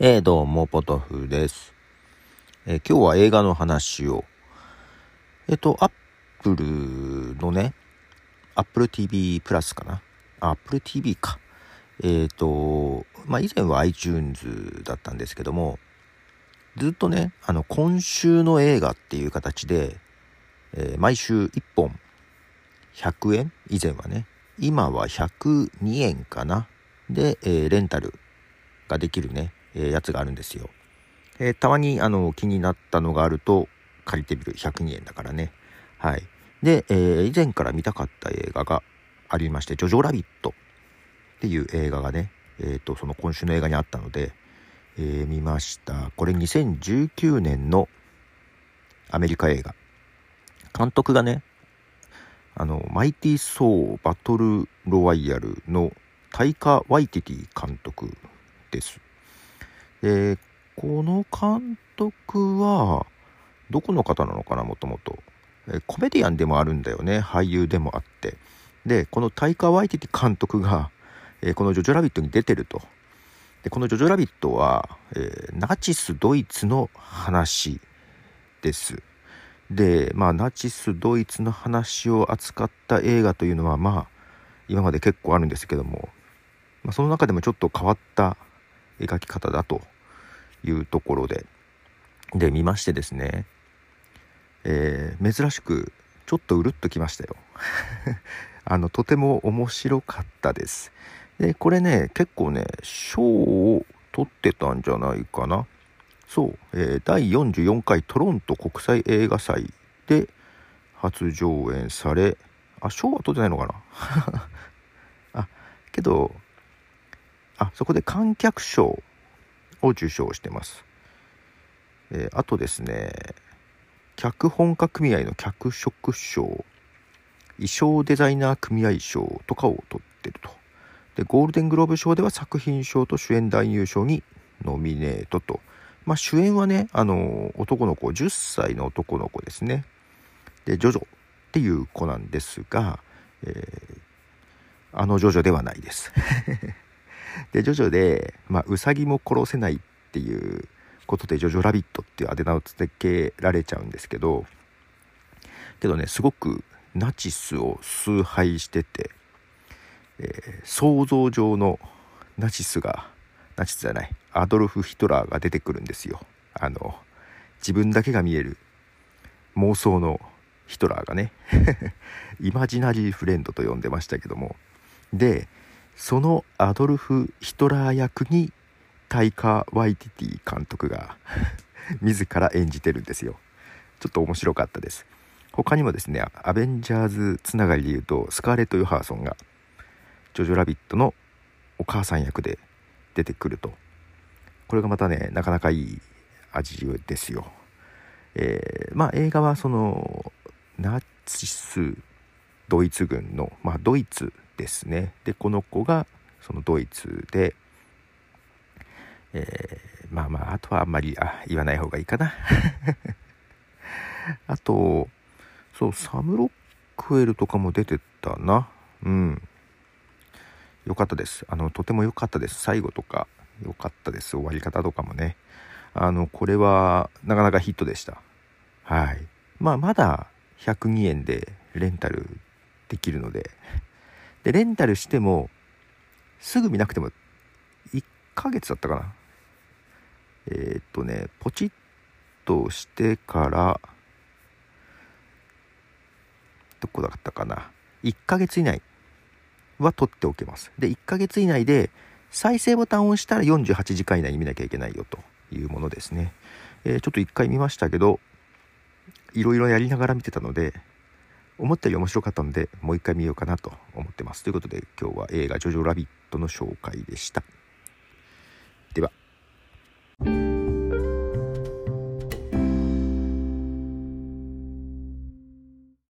えー、どうも、ポトフです。えー、今日は映画の話を。えっ、ー、と、アップルのね、Apple TV プラスかな？Apple TV か。えっ、と、まあ、以前は iTunes だったんですけども、ずっとね、あの、今週の映画っていう形で、え毎週1本100円？以前はね。今は102円かな？で、えレンタルができるね。えー、やつがあるんですよ。えー、たまにあの気になったのがあると借りてみる102円だからね。はい。で、えー、以前から見たかった映画がありまして、ジョジョラビットっていう映画がね、えっ、と、その今週の映画にあったので、え見ました。これ2019年のアメリカ映画。監督がね、あの、マイティ・ソー・バトル・ロワイヤルのタイカ・ワイティティ監督です。で、この監督は、どこの方なのかな、もともと。コメディアンでもあるんだよね。俳優でもあって。で、このタイカ・ワイティティ監督が、えこのジョジョラビットに出てると。で、このジョジョラビットは、えー、ナチス・ドイツの話です。で、まあ、ナチス・ドイツの話を扱った映画というのは、まあ、今まで結構あるんですけども、まあ、その中でもちょっと変わった描き方だというところで、で、見ましてですね、えー、珍しく、ちょっとうるっときましたよ。あの、とても面白かったです。で、これね、結構ね、賞を取ってたんじゃないかな。そう、えー、第44回トロント国際映画祭で初上演され、あ、賞は取ってないのかな あ、けど、あ、そこで観客賞を受賞してます。えー、あとですね、脚本家組合の脚色賞、衣装デザイナー組合賞とかを取ってると。で、ゴールデングローブ賞では作品賞と主演男優賞にノミネートと。まあ、主演はね、あの、男の子、10歳の男の子ですね。で、ジョジョっていう子なんですが、えー、あのジョジョではないです。で、ジョジョで、まあ、ウサギも殺せないっていうことで、ジョジョラビットっていうあだ名を付けられちゃうんですけど、けどね、すごくナチスを崇拝してて、えー、想像上のナチスが、ナチスじゃない、アドルフ・ヒトラーが出てくるんですよ。あの、自分だけが見える妄想のヒトラーがね、イマジナリーフレンドと呼んでましたけども、で、そのアドルフ・ヒトラー役にタイカ・ワイティティ監督が 自ら演じてるんですよ。ちょっと面白かったです。他にもですね、アベンジャーズつながりで言うと、スカーレット・ヨハーソンが、ジョジョ・ラビットのお母さん役で出てくると。これがまたね、なかなかいい味ですよ。えー、まあ映画はその、ナチス・ドイツ軍の、まあドイツですね。で、この子がそのドイツで、えー、まあまあ、あとはあんまり、あ、言わない方がいいかな。あと、そう、サム・ロックウェルとかも出てたな。うん。よかったです。あの、とても良かったです。最後とか、良かったです。終わり方とかもね。あの、これは、なかなかヒットでした。はい。まあ、まだ102円でレンタルできるので、で、レンタルしても、すぐ見なくても、1ヶ月だったかな。えー、っとね、ポチッとしてから、どこだったかな。1ヶ月以内は取っておけます。で、1ヶ月以内で、再生ボタンを押したら48時間以内に見なきゃいけないよというものですね。えー、ちょっと1回見ましたけど、いろいろやりながら見てたので、思ったより面白かったので、もう一回見ようかなと思ってます。ということで、今日は映画ジョジョラビットの紹介でした。